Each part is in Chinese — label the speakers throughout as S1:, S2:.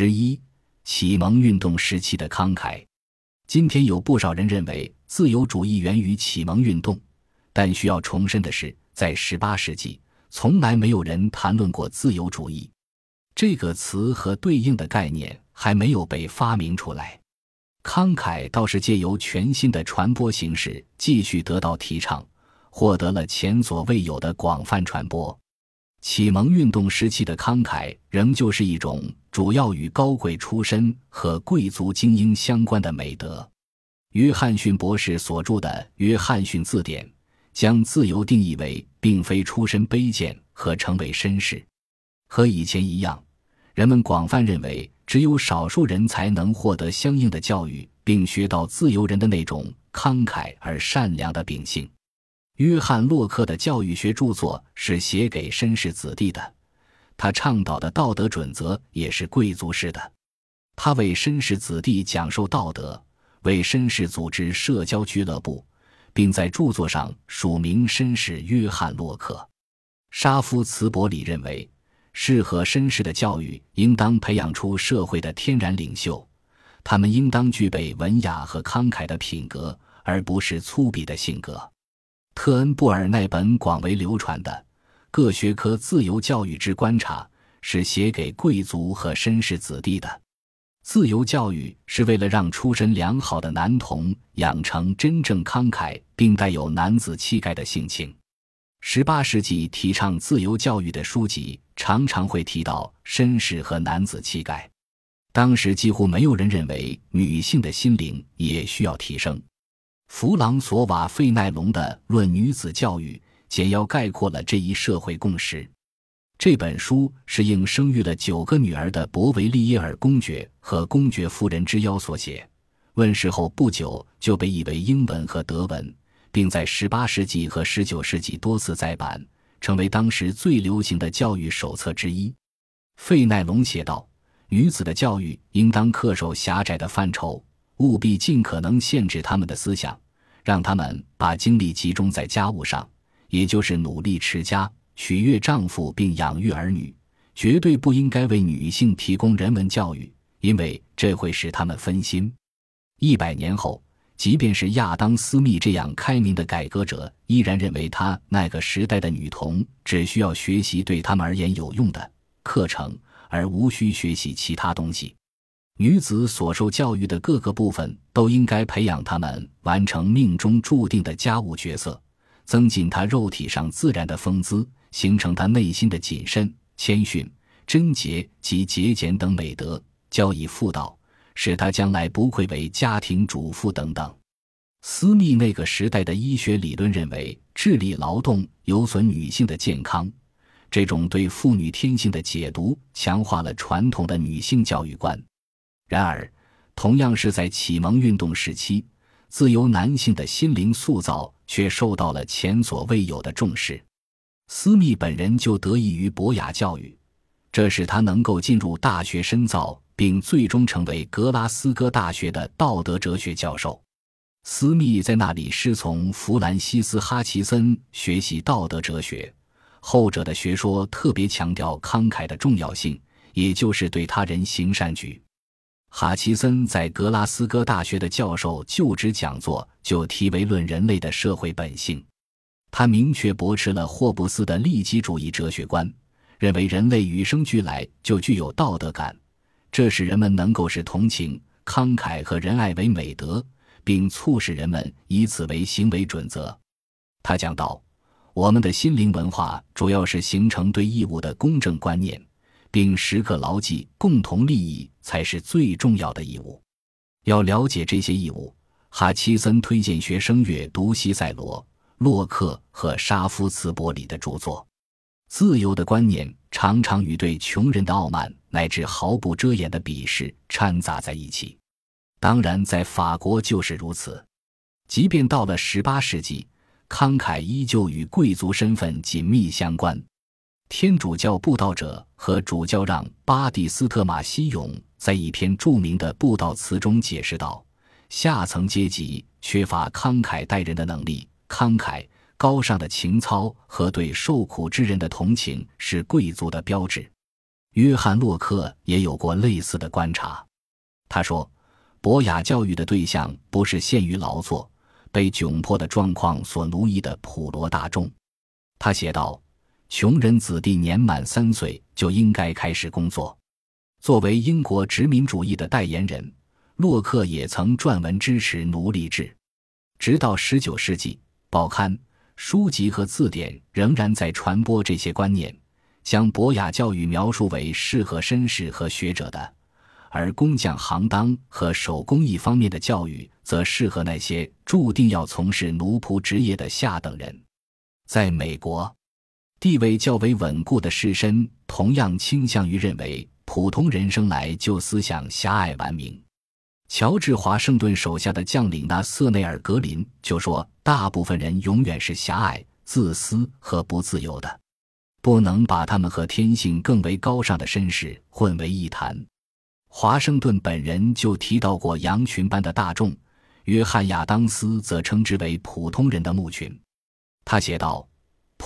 S1: 十一，启蒙运动时期的慷慨。今天有不少人认为自由主义源于启蒙运动，但需要重申的是，在十八世纪，从来没有人谈论过自由主义这个词和对应的概念还没有被发明出来。慷慨倒是借由全新的传播形式继续得到提倡，获得了前所未有的广泛传播。启蒙运动时期的慷慨仍旧是一种主要与高贵出身和贵族精英相关的美德。约翰逊博士所著的《约翰逊字典》将自由定义为并非出身卑贱和成为绅士。和以前一样，人们广泛认为。只有少数人才能获得相应的教育，并学到自由人的那种慷慨而善良的秉性。约翰·洛克的教育学著作是写给绅士子弟的，他倡导的道德准则也是贵族式的。他为绅士子弟讲授道德，为绅士组织社交俱乐部，并在著作上署名绅士约翰·洛克。沙夫·茨伯里认为。适合绅士的教育，应当培养出社会的天然领袖，他们应当具备文雅和慷慨的品格，而不是粗鄙的性格。特恩布尔那本广为流传的《各学科自由教育之观察》是写给贵族和绅士子弟的。自由教育是为了让出身良好的男童养成真正慷慨并带有男子气概的性情。十八世纪提倡自由教育的书籍常常会提到绅士和男子气概。当时几乎没有人认为女性的心灵也需要提升。弗朗索瓦·费奈隆的《论女子教育》简要概括了这一社会共识。这本书是应生育了九个女儿的博维利耶尔公爵和公爵夫人之邀所写，问世后不久就被译为英文和德文。并在18世纪和19世纪多次再版，成为当时最流行的教育手册之一。费奈隆写道：“女子的教育应当恪守狭窄的范畴，务必尽可能限制他们的思想，让他们把精力集中在家务上，也就是努力持家、取悦丈夫并养育儿女。绝对不应该为女性提供人文教育，因为这会使他们分心。”一百年后。即便是亚当·斯密这样开明的改革者，依然认为他那个时代的女童只需要学习对他们而言有用的课程，而无需学习其他东西。女子所受教育的各个部分都应该培养她们完成命中注定的家务角色，增进她肉体上自然的风姿，形成她内心的谨慎、谦逊、贞洁及节俭等美德，教以妇道。使她将来不愧为家庭主妇等等。斯密那个时代的医学理论认为，智力劳动有损女性的健康。这种对妇女天性的解读，强化了传统的女性教育观。然而，同样是在启蒙运动时期，自由男性的心灵塑造却受到了前所未有的重视。斯密本人就得益于博雅教育，这使他能够进入大学深造。并最终成为格拉斯哥大学的道德哲学教授。斯密在那里师从弗兰西斯·哈奇森学习道德哲学，后者的学说特别强调慷慨的重要性，也就是对他人行善举。哈奇森在格拉斯哥大学的教授就职讲座就题为《论人类的社会本性》，他明确驳斥了霍布斯的利己主义哲学观，认为人类与生俱来就具有道德感。这使人们能够视同情、慷慨和仁爱为美德，并促使人们以此为行为准则。他讲到：“我们的心灵文化主要是形成对义务的公正观念，并时刻牢记共同利益才是最重要的义务。要了解这些义务，哈奇森推荐学生阅读西塞罗、洛克和沙夫茨伯里的著作。自由的观念常常与对穷人的傲慢。”乃至毫不遮掩的鄙视掺杂在一起，当然，在法国就是如此。即便到了十八世纪，慷慨依旧与贵族身份紧密相关。天主教布道者和主教让·巴蒂斯特·马西永在一篇著名的布道词中解释道：“下层阶级缺乏慷慨待人的能力，慷慨、高尚的情操和对受苦之人的同情是贵族的标志。”约翰·洛克也有过类似的观察。他说：“博雅教育的对象不是限于劳作、被窘迫的状况所奴役的普罗大众。”他写道：“穷人子弟年满三岁就应该开始工作。”作为英国殖民主义的代言人，洛克也曾撰文支持奴隶制。直到19世纪，报刊、书籍和字典仍然在传播这些观念，将博雅教育描述为适合绅士和学者的，而工匠行当和手工艺方面的教育则适合那些注定要从事奴仆职业的下等人。在美国，地位较为稳固的士绅同样倾向于认为。普通人生来就思想狭隘顽明。乔治华盛顿手下的将领纳瑟内尔·格林就说：“大部分人永远是狭隘、自私和不自由的，不能把他们和天性更为高尚的绅士混为一谈。”华盛顿本人就提到过羊群般的大众，约翰·亚当斯则称之为普通人的牧群。他写道：“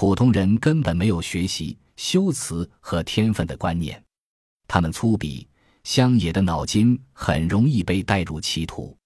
S1: 普通人根本没有学习、修辞和天分的观念。”他们粗鄙、乡野的脑筋很容易被带入歧途。